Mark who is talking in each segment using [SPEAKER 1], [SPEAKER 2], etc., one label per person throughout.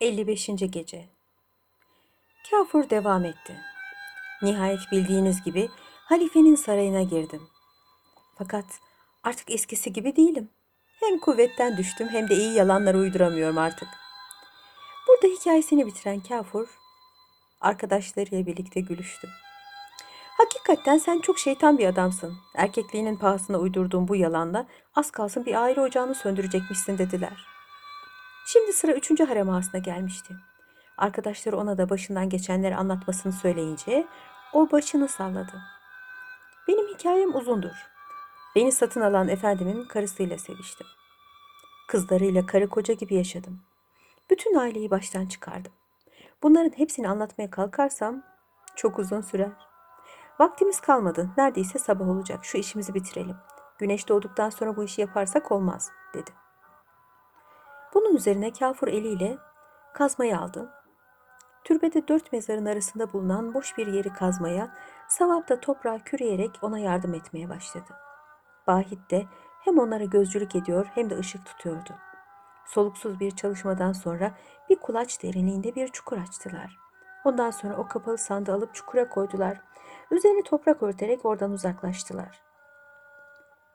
[SPEAKER 1] 55. Gece Kafur devam etti. Nihayet bildiğiniz gibi halifenin sarayına girdim. Fakat artık eskisi gibi değilim. Hem kuvvetten düştüm hem de iyi yalanlar uyduramıyorum artık. Burada hikayesini bitiren Kafur arkadaşlarıyla birlikte gülüştü. Hakikaten sen çok şeytan bir adamsın. Erkekliğinin pahasına uydurduğun bu yalanla az kalsın bir aile ocağını söndürecekmişsin dediler. Şimdi sıra üçüncü harem ağasına gelmişti. Arkadaşları ona da başından geçenleri anlatmasını söyleyince o başını salladı. Benim hikayem uzundur. Beni satın alan efendimin karısıyla seviştim. Kızlarıyla karı koca gibi yaşadım. Bütün aileyi baştan çıkardım. Bunların hepsini anlatmaya kalkarsam çok uzun sürer. Vaktimiz kalmadı. Neredeyse sabah olacak. Şu işimizi bitirelim. Güneş doğduktan sonra bu işi yaparsak olmaz, dedi. Üzerine kafur eliyle kazmayı aldı. Türbede dört mezarın arasında bulunan boş bir yeri kazmaya, savapta toprağı küreyerek ona yardım etmeye başladı. Bahit de hem onlara gözcülük ediyor hem de ışık tutuyordu. Soluksuz bir çalışmadan sonra bir kulaç derinliğinde bir çukur açtılar. Ondan sonra o kapalı sandığı alıp çukura koydular. Üzerini toprak örterek oradan uzaklaştılar.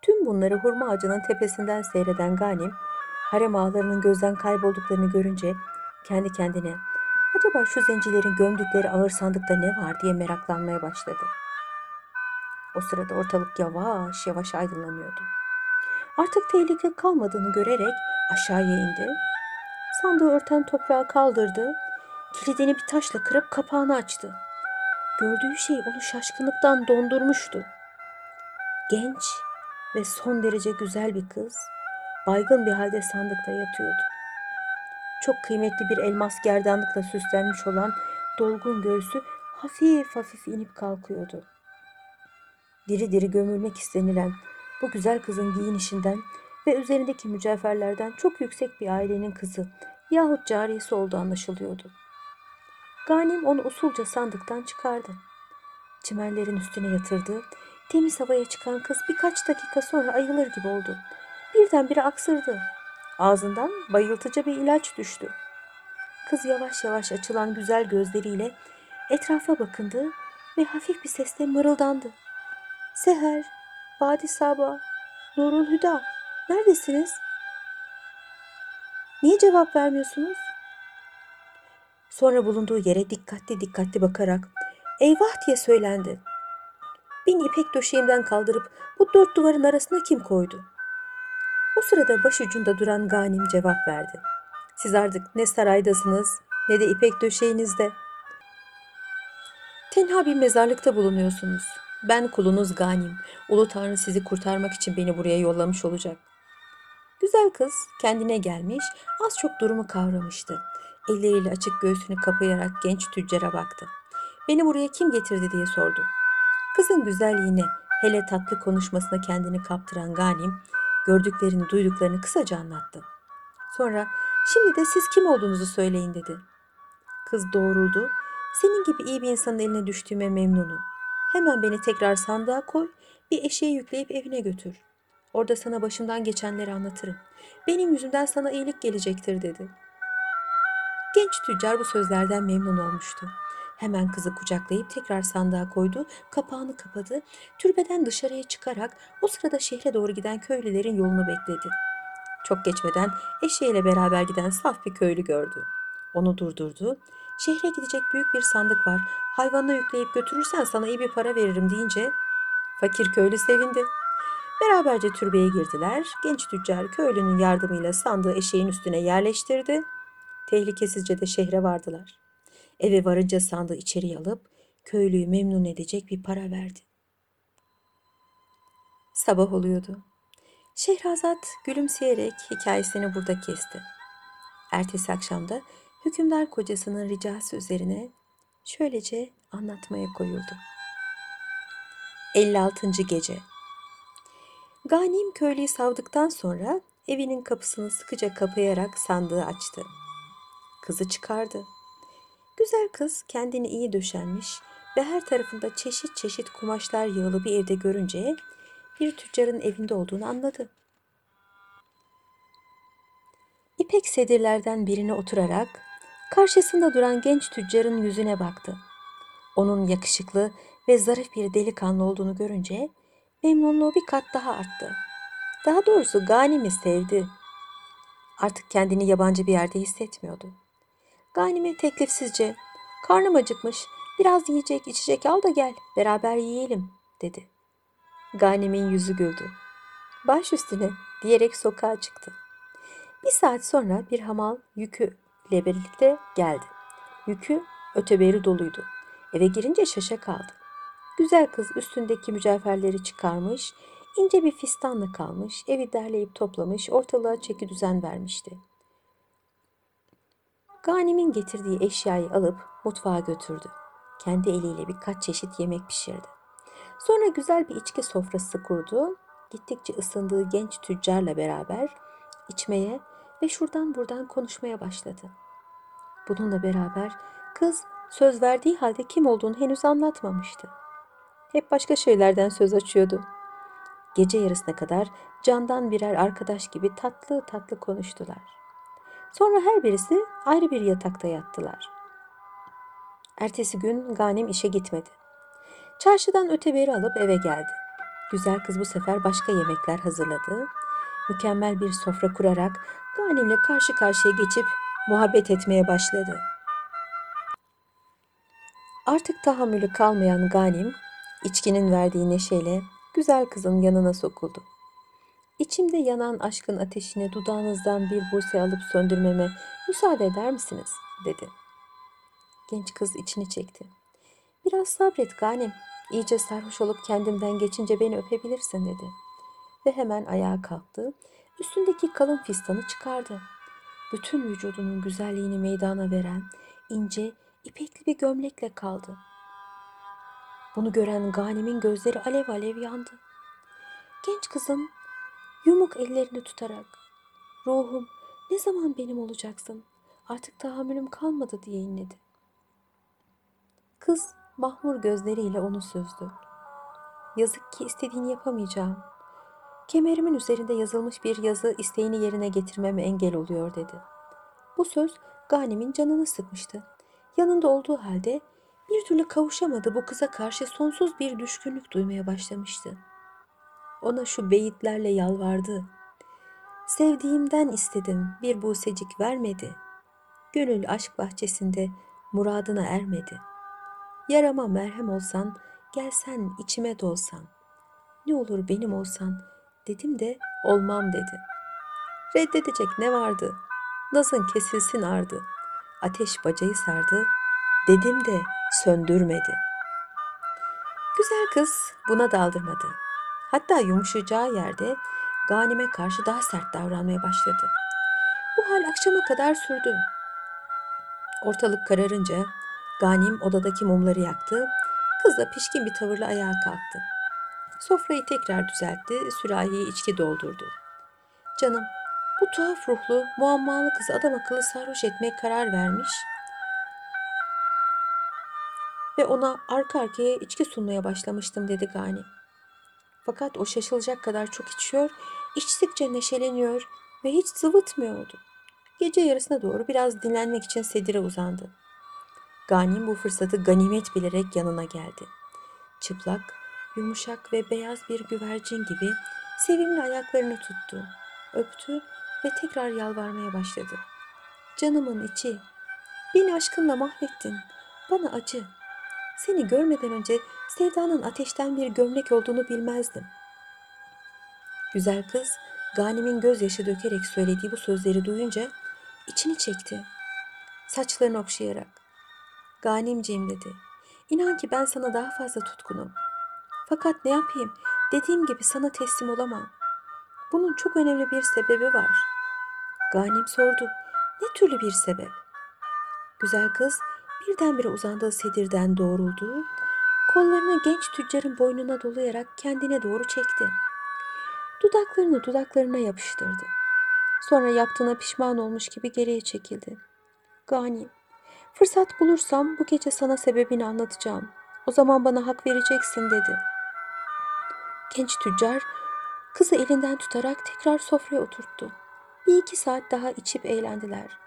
[SPEAKER 1] Tüm bunları hurma ağacının tepesinden seyreden Ganim, harem ağalarının gözden kaybolduklarını görünce kendi kendine acaba şu zencilerin gömdükleri ağır sandıkta ne var diye meraklanmaya başladı. O sırada ortalık yavaş yavaş aydınlanıyordu. Artık tehlike kalmadığını görerek aşağıya indi. Sandığı örten toprağı kaldırdı. Kilidini bir taşla kırıp kapağını açtı. Gördüğü şey onu şaşkınlıktan dondurmuştu. Genç ve son derece güzel bir kız baygın bir halde sandıkta yatıyordu. Çok kıymetli bir elmas gerdanlıkla süslenmiş olan dolgun göğsü hafif hafif inip kalkıyordu. Diri diri gömülmek istenilen bu güzel kızın giyinişinden ve üzerindeki mücevherlerden çok yüksek bir ailenin kızı yahut cariyesi olduğu anlaşılıyordu. Ganim onu usulca sandıktan çıkardı. Çimenlerin üstüne yatırdı. Temiz havaya çıkan kız birkaç dakika sonra ayılır gibi oldu. Birdenbire aksırdı. Ağzından bayıltıcı bir ilaç düştü. Kız yavaş yavaş açılan güzel gözleriyle etrafa bakındı ve hafif bir sesle mırıldandı. Seher, Badi Sabah, Nurul Hüda, neredesiniz? Niye cevap vermiyorsunuz? Sonra bulunduğu yere dikkatli dikkatli bakarak eyvah diye söylendi. Beni ipek döşeğimden kaldırıp bu dört duvarın arasına kim koydu? O sırada başucunda duran Ganim cevap verdi. Siz artık ne saraydasınız ne de ipek döşeğinizde. Tenha bir mezarlıkta bulunuyorsunuz. Ben kulunuz Ganim. Ulu Tanrı sizi kurtarmak için beni buraya yollamış olacak. Güzel kız kendine gelmiş, az çok durumu kavramıştı. Elleriyle açık göğsünü kapayarak genç tüccara baktı. Beni buraya kim getirdi diye sordu. Kızın güzelliğine, hele tatlı konuşmasına kendini kaptıran Ganim, gördüklerini, duyduklarını kısaca anlattı. Sonra, şimdi de siz kim olduğunuzu söyleyin dedi. Kız doğruldu. Senin gibi iyi bir insanın eline düştüğüme memnunum. Hemen beni tekrar sandığa koy, bir eşeğe yükleyip evine götür. Orada sana başımdan geçenleri anlatırım. Benim yüzümden sana iyilik gelecektir dedi. Genç tüccar bu sözlerden memnun olmuştu. Hemen kızı kucaklayıp tekrar sandığa koydu, kapağını kapadı, türbeden dışarıya çıkarak o sırada şehre doğru giden köylülerin yolunu bekledi. Çok geçmeden eşeğiyle beraber giden saf bir köylü gördü. Onu durdurdu. Şehre gidecek büyük bir sandık var. Hayvanına yükleyip götürürsen sana iyi bir para veririm deyince fakir köylü sevindi. Beraberce türbeye girdiler. Genç tüccar köylünün yardımıyla sandığı eşeğin üstüne yerleştirdi. Tehlikesizce de şehre vardılar. Eve varınca sandığı içeri alıp köylüyü memnun edecek bir para verdi. Sabah oluyordu. Şehrazat gülümseyerek hikayesini burada kesti. Ertesi akşamda hükümdar kocasının ricası üzerine şöylece anlatmaya koyuldu. 56. Gece Ganim köylüyü savdıktan sonra evinin kapısını sıkıca kapayarak sandığı açtı. Kızı çıkardı. Güzel kız kendini iyi döşenmiş ve her tarafında çeşit çeşit kumaşlar yığılı bir evde görünce bir tüccarın evinde olduğunu anladı. İpek sedirlerden birine oturarak Karşısında duran genç tüccarın yüzüne baktı. Onun yakışıklı ve zarif bir delikanlı olduğunu görünce memnunluğu bir kat daha arttı. Daha doğrusu Ganim'i sevdi. Artık kendini yabancı bir yerde hissetmiyordu. Ganim'e teklifsizce, karnım acıkmış, biraz yiyecek içecek al da gel, beraber yiyelim, dedi. Ganim'in yüzü güldü. Baş üstüne diyerek sokağa çıktı. Bir saat sonra bir hamal yükü ile birlikte geldi. Yükü öteberi doluydu. Eve girince şaşa kaldı. Güzel kız üstündeki mücevherleri çıkarmış, ince bir fistanla kalmış, evi derleyip toplamış, ortalığa çeki düzen vermişti. Ganim'in getirdiği eşyayı alıp mutfağa götürdü. Kendi eliyle birkaç çeşit yemek pişirdi. Sonra güzel bir içki sofrası kurdu. Gittikçe ısındığı genç tüccarla beraber içmeye ve şuradan buradan konuşmaya başladı. Bununla beraber kız söz verdiği halde kim olduğunu henüz anlatmamıştı. Hep başka şeylerden söz açıyordu. Gece yarısına kadar candan birer arkadaş gibi tatlı tatlı konuştular. Sonra her birisi ayrı bir yatakta yattılar. Ertesi gün Ganim işe gitmedi. Çarşıdan öteberi alıp eve geldi. Güzel kız bu sefer başka yemekler hazırladı. Mükemmel bir sofra kurarak Ganim'le karşı karşıya geçip muhabbet etmeye başladı. Artık tahammülü kalmayan Ganim, içkinin verdiği neşeyle güzel kızın yanına sokuldu. İçimde yanan aşkın ateşini dudağınızdan bir buse alıp söndürmeme müsaade eder misiniz? dedi. Genç kız içini çekti. Biraz sabret Ganim. İyice sarhoş olup kendimden geçince beni öpebilirsin dedi. Ve hemen ayağa kalktı. Üstündeki kalın fistanı çıkardı. Bütün vücudunun güzelliğini meydana veren ince, ipekli bir gömlekle kaldı. Bunu gören Ganim'in gözleri alev alev yandı. Genç kızın yumuk ellerini tutarak ruhum ne zaman benim olacaksın artık tahammülüm kalmadı diye inledi. Kız mahmur gözleriyle onu süzdü. Yazık ki istediğini yapamayacağım. Kemerimin üzerinde yazılmış bir yazı isteğini yerine getirmeme engel oluyor dedi. Bu söz Ganim'in canını sıkmıştı. Yanında olduğu halde bir türlü kavuşamadı bu kıza karşı sonsuz bir düşkünlük duymaya başlamıştı. Ona şu beyitlerle yalvardı. Sevdiğimden istedim bir busecik vermedi. Gönül aşk bahçesinde muradına ermedi. Yarama merhem olsan, gelsen içime dolsan. Ne olur benim olsan dedim de olmam dedi. Reddedecek ne vardı? Nazın kesilsin ardı. Ateş bacayı sardı. Dedim de söndürmedi. Güzel kız buna daldırmadı. Hatta yumuşacağı yerde Ganim'e karşı daha sert davranmaya başladı. Bu hal akşama kadar sürdü. Ortalık kararınca Ganim odadaki mumları yaktı. Kız da pişkin bir tavırla ayağa kalktı. Sofrayı tekrar düzeltti, sürahiye içki doldurdu. Canım, bu tuhaf ruhlu, muammalı kızı adam akıllı sarhoş etmeye karar vermiş ve ona arka arkaya içki sunmaya başlamıştım dedi Gani. Fakat o şaşılacak kadar çok içiyor, içtikçe neşeleniyor ve hiç zıvıtmıyordu. Gece yarısına doğru biraz dinlenmek için sedire uzandı. Ganim bu fırsatı ganimet bilerek yanına geldi. Çıplak, yumuşak ve beyaz bir güvercin gibi sevimli ayaklarını tuttu, öptü ve tekrar yalvarmaya başladı. Canımın içi, beni aşkınla mahvettin, bana acı. Seni görmeden önce sevdanın ateşten bir gömlek olduğunu bilmezdim. Güzel kız, Ganim'in gözyaşı dökerek söylediği bu sözleri duyunca içini çekti. Saçlarını okşayarak, Ganimciğim dedi. İnan ki ben sana daha fazla tutkunum. Fakat ne yapayım? Dediğim gibi sana teslim olamam. Bunun çok önemli bir sebebi var. Ganim sordu. Ne türlü bir sebep? Güzel kız birdenbire uzandığı sedirden doğruldu. Kollarını genç tüccarın boynuna dolayarak kendine doğru çekti. Dudaklarını dudaklarına yapıştırdı. Sonra yaptığına pişman olmuş gibi geriye çekildi. Ganim, Fırsat bulursam bu gece sana sebebini anlatacağım. O zaman bana hak vereceksin dedi. Genç tüccar kızı elinden tutarak tekrar sofraya oturttu. Bir iki saat daha içip eğlendiler.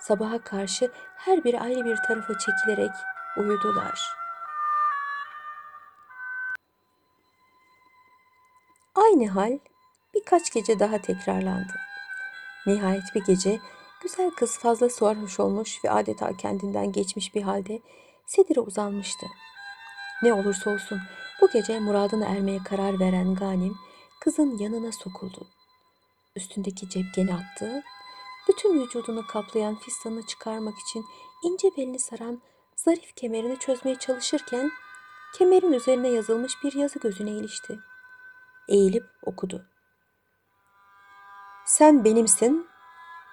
[SPEAKER 1] Sabaha karşı her biri ayrı bir tarafa çekilerek uyudular. Aynı hal birkaç gece daha tekrarlandı. Nihayet bir gece güzel kız fazla sarhoş olmuş ve adeta kendinden geçmiş bir halde sedire uzanmıştı. Ne olursa olsun bu gece muradına ermeye karar veren Ganim kızın yanına sokuldu. Üstündeki cepkeni attı, bütün vücudunu kaplayan fistanını çıkarmak için ince belini saran zarif kemerini çözmeye çalışırken kemerin üzerine yazılmış bir yazı gözüne ilişti. Eğilip okudu. Sen benimsin,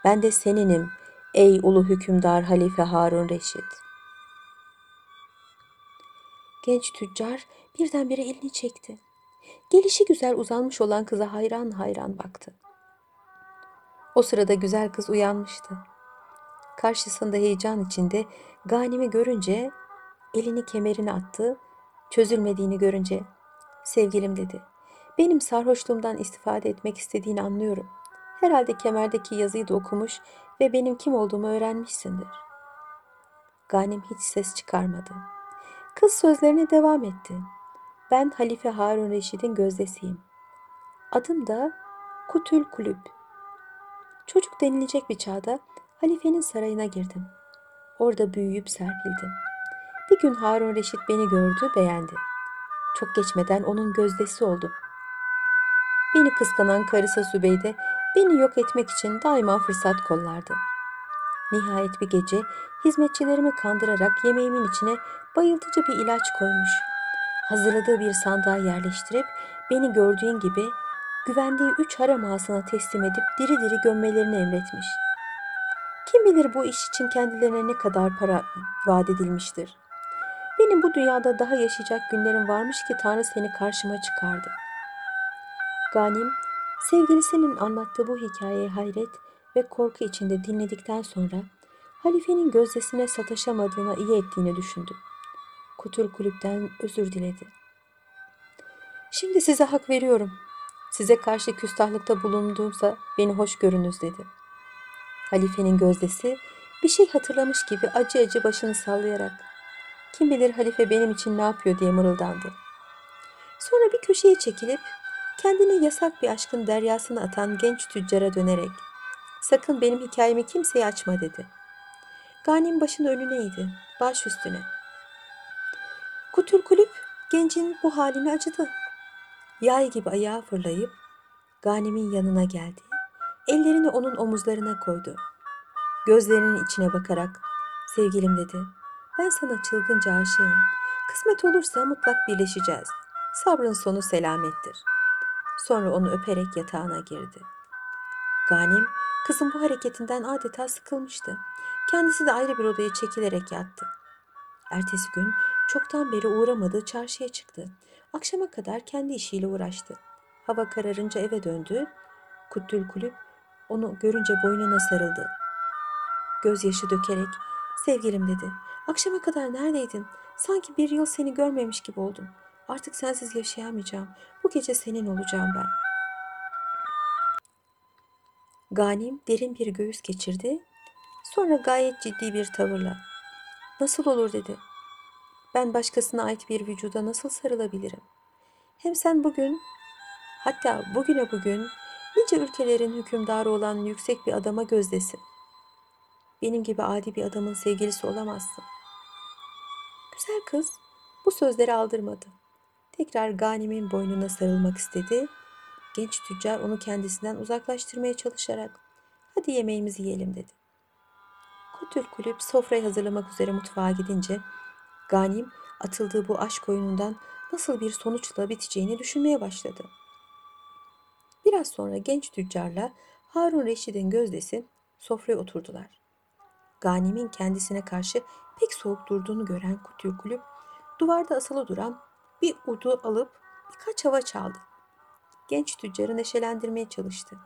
[SPEAKER 1] ben de seninim ey ulu hükümdar Halife Harun Reşit. Genç tüccar birdenbire elini çekti. Gelişi güzel uzanmış olan kıza hayran hayran baktı. O sırada güzel kız uyanmıştı. Karşısında heyecan içinde Ganim'i görünce elini kemerine attı. Çözülmediğini görünce sevgilim dedi. Benim sarhoşluğumdan istifade etmek istediğini anlıyorum. Herhalde kemerdeki yazıyı da okumuş ve benim kim olduğumu öğrenmişsindir. Ganim hiç ses çıkarmadı. Kız sözlerine devam etti. Ben Halife Harun Reşid'in gözdesiyim. Adım da Kutül Kulüp. Çocuk denilecek bir çağda halifenin sarayına girdim. Orada büyüyüp serpildim. Bir gün Harun Reşit beni gördü, beğendi. Çok geçmeden onun gözdesi oldum. Beni kıskanan karısı Zübeyde beni yok etmek için daima fırsat kollardı. Nihayet bir gece hizmetçilerimi kandırarak yemeğimin içine bayıltıcı bir ilaç koymuş. Hazırladığı bir sandığa yerleştirip beni gördüğün gibi güvendiği üç harem ağasına teslim edip diri diri gömmelerini emretmiş. Kim bilir bu iş için kendilerine ne kadar para vaat edilmiştir. Benim bu dünyada daha yaşayacak günlerim varmış ki Tanrı seni karşıma çıkardı. Ganim, sevgilisinin anlattığı bu hikayeyi hayret ve korku içinde dinledikten sonra halifenin gözdesine sataşamadığına iyi ettiğini düşündü. Kutul kulüpten özür diledi. Şimdi size hak veriyorum. Size karşı küstahlıkta bulunduğumsa beni hoş görünüz dedi. Halifenin gözdesi bir şey hatırlamış gibi acı acı başını sallayarak kim bilir halife benim için ne yapıyor diye mırıldandı. Sonra bir köşeye çekilip kendini yasak bir aşkın deryasına atan genç tüccara dönerek sakın benim hikayemi kimseye açma dedi. Ganim başını önüne eğdi, baş üstüne. Kutul kulüp gencin bu haline acıdı. Yay gibi ayağa fırlayıp Ganim'in yanına geldi. Ellerini onun omuzlarına koydu. Gözlerinin içine bakarak sevgilim dedi. Ben sana çılgınca aşığım. Kısmet olursa mutlak birleşeceğiz. Sabrın sonu selamettir. Sonra onu öperek yatağına girdi. Ganim kızın bu hareketinden adeta sıkılmıştı. Kendisi de ayrı bir odaya çekilerek yattı. Ertesi gün çoktan beri uğramadığı çarşıya çıktı. Akşama kadar kendi işiyle uğraştı. Hava kararınca eve döndü. Kuttül kulüp onu görünce boynuna sarıldı. Gözyaşı dökerek sevgilim dedi. Akşama kadar neredeydin? Sanki bir yıl seni görmemiş gibi oldum. Artık sensiz yaşayamayacağım. Bu gece senin olacağım ben. Ganim derin bir göğüs geçirdi. Sonra gayet ciddi bir tavırla. Nasıl olur dedi. Ben başkasına ait bir vücuda nasıl sarılabilirim? Hem sen bugün, hatta bugüne bugün nice ülkelerin hükümdarı olan yüksek bir adama gözdesin. Benim gibi adi bir adamın sevgilisi olamazsın. Güzel kız bu sözleri aldırmadı. Tekrar Ganim'in boynuna sarılmak istedi. Genç tüccar onu kendisinden uzaklaştırmaya çalışarak hadi yemeğimizi yiyelim dedi. Kutül kulüp sofrayı hazırlamak üzere mutfağa gidince Ganim atıldığı bu aşk oyunundan nasıl bir sonuçla biteceğini düşünmeye başladı. Biraz sonra genç tüccarla Harun Reşid'in gözdesi sofraya oturdular. Ganim'in kendisine karşı pek soğuk durduğunu gören Kutül Kulüp duvarda asılı duran bir udu alıp birkaç hava çaldı. Genç tüccarı neşelendirmeye çalıştı.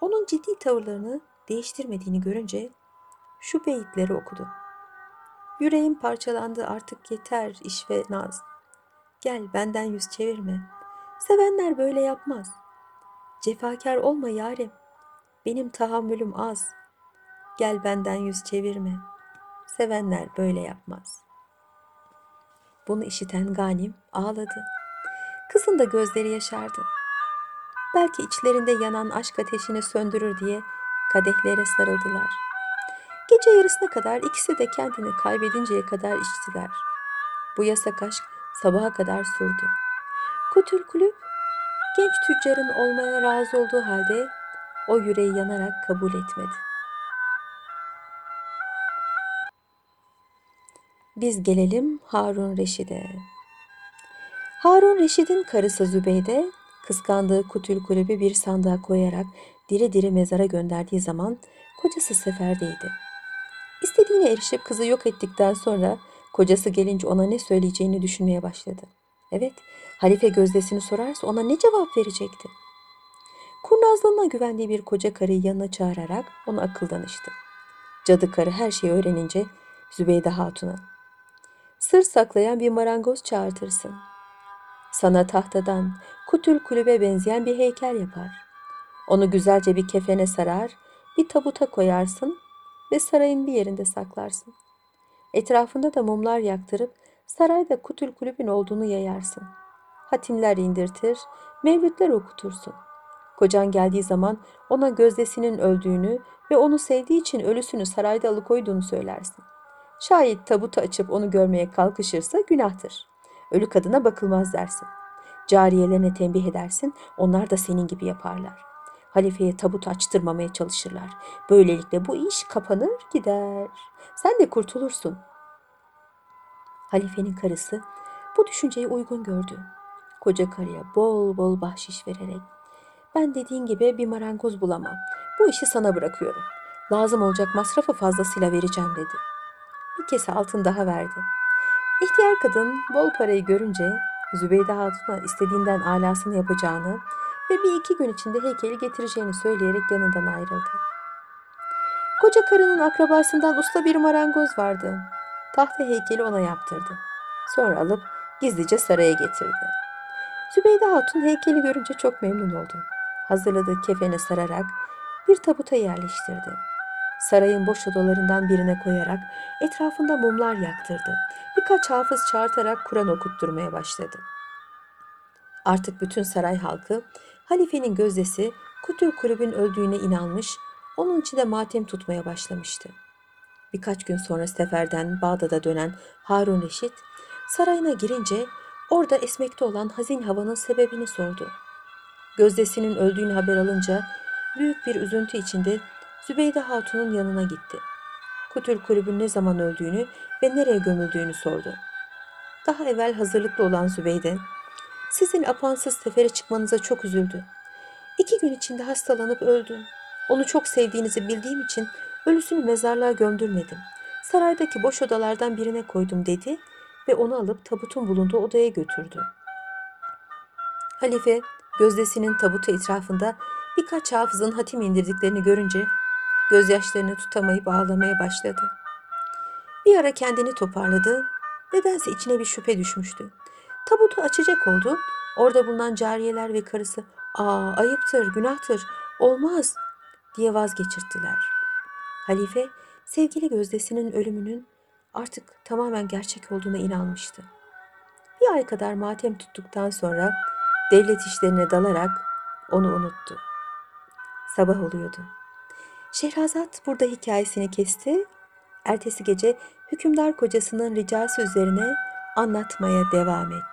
[SPEAKER 1] Onun ciddi tavırlarını değiştirmediğini görünce şu beyitleri okudu. Yüreğim parçalandı artık yeter iş ve naz. Gel benden yüz çevirme. Sevenler böyle yapmaz. Cefakar olma yarim. Benim tahammülüm az. gel benden yüz çevirme. Sevenler böyle yapmaz. Bunu işiten Ganim ağladı. Kızın da gözleri yaşardı. Belki içlerinde yanan aşk ateşini söndürür diye kadehlere sarıldılar. Gece yarısına kadar ikisi de kendini kaybedinceye kadar içtiler. Bu yasak aşk sabaha kadar sürdü. Kutül kulüp genç tüccarın olmaya razı olduğu halde o yüreği yanarak kabul etmedi. Biz gelelim Harun Reşid'e. Harun Reşid'in karısı Zübeyde kıskandığı Kutül kulübü bir sandığa koyarak diri diri mezara gönderdiği zaman kocası seferdeydi. İstediğine erişip kızı yok ettikten sonra kocası gelince ona ne söyleyeceğini düşünmeye başladı. Evet, halife gözdesini sorarsa ona ne cevap verecekti? Kurnazlığına güvendiği bir koca karıyı yanına çağırarak onu akıl danıştı. Cadı karı her şeyi öğrenince Zübeyde Hatun'a sır saklayan bir marangoz çağırtırsın. Sana tahtadan kutül kulübe benzeyen bir heykel yapar. Onu güzelce bir kefene sarar, bir tabuta koyarsın ve sarayın bir yerinde saklarsın. Etrafında da mumlar yaktırıp sarayda kutül kulübün olduğunu yayarsın. Hatimler indirtir, mevlütler okutursun. Kocan geldiği zaman ona gözdesinin öldüğünü ve onu sevdiği için ölüsünü sarayda alıkoyduğunu söylersin. Şayet tabutu açıp onu görmeye kalkışırsa günahtır. Ölü kadına bakılmaz dersin. Cariyelerine tembih edersin, onlar da senin gibi yaparlar. Halifeye tabut açtırmamaya çalışırlar. Böylelikle bu iş kapanır gider. Sen de kurtulursun. Halifenin karısı bu düşünceyi uygun gördü. Koca karıya bol bol bahşiş vererek ben dediğin gibi bir marangoz bulamam. Bu işi sana bırakıyorum. Lazım olacak masrafı fazlasıyla vereceğim dedi. Bir kese altın daha verdi. İhtiyar kadın bol parayı görünce Zübeyde Hatun'a istediğinden alasını yapacağını bir iki gün içinde heykeli getireceğini söyleyerek yanından ayrıldı. Koca karının akrabasından usta bir marangoz vardı. Tahta heykeli ona yaptırdı. Sonra alıp gizlice saraya getirdi. Zübeyde Hatun heykeli görünce çok memnun oldu. Hazırladığı kefene sararak bir tabuta yerleştirdi. Sarayın boş odalarından birine koyarak etrafında mumlar yaktırdı. Birkaç hafız çağırtarak Kur'an okutturmaya başladı. Artık bütün saray halkı halifenin gözdesi Kutül Kulübün öldüğüne inanmış, onun için de matem tutmaya başlamıştı. Birkaç gün sonra seferden Bağdat'a dönen Harun Reşit sarayına girince orada esmekte olan hazin havanın sebebini sordu. Gözdesinin öldüğünü haber alınca büyük bir üzüntü içinde Zübeyde Hatun'un yanına gitti. Kutül Kulübün ne zaman öldüğünü ve nereye gömüldüğünü sordu. Daha evvel hazırlıklı olan Zübeyde, sizin apansız sefere çıkmanıza çok üzüldü. İki gün içinde hastalanıp öldü. Onu çok sevdiğinizi bildiğim için ölüsünü mezarlığa gömdürmedim. Saraydaki boş odalardan birine koydum dedi ve onu alıp tabutun bulunduğu odaya götürdü. Halife gözdesinin tabutu etrafında birkaç hafızın hatim indirdiklerini görünce gözyaşlarını tutamayıp ağlamaya başladı. Bir ara kendini toparladı. Nedense içine bir şüphe düşmüştü. Tabutu açacak oldu. Orada bulunan cariyeler ve karısı ''Aa ayıptır, günahtır, olmaz.'' diye vazgeçirttiler. Halife sevgili gözdesinin ölümünün artık tamamen gerçek olduğuna inanmıştı. Bir ay kadar matem tuttuktan sonra devlet işlerine dalarak onu unuttu. Sabah oluyordu. Şehrazat burada hikayesini kesti. Ertesi gece hükümdar kocasının ricası üzerine anlatmaya devam etti.